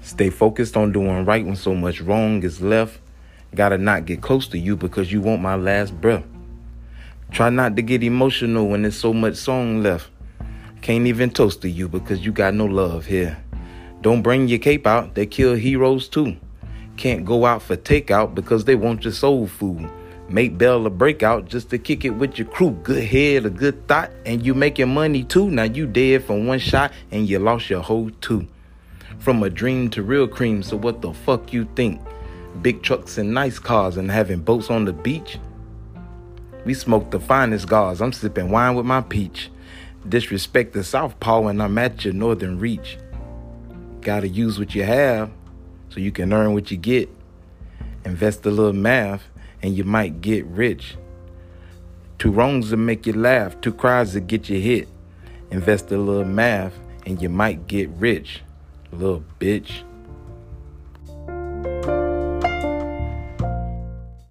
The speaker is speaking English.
Stay focused on doing right when so much wrong is left. Gotta not get close to you because you want my last breath. Try not to get emotional when there's so much song left. Can't even toast to you because you got no love here. Don't bring your cape out, they kill heroes too. Can't go out for takeout because they want your soul food. Make Bell a breakout just to kick it with your crew. Good head, a good thought, and you making money too. Now you dead from one shot and you lost your whole two. From a dream to real cream, so what the fuck you think? Big trucks and nice cars and having boats on the beach? We smoke the finest gauze. I'm sipping wine with my peach. Disrespect the South Southpaw when I'm at your northern reach. Gotta use what you have so you can earn what you get. Invest a little math and you might get rich. Two wrongs will make you laugh, two cries will get you hit. Invest a little math and you might get rich, little bitch.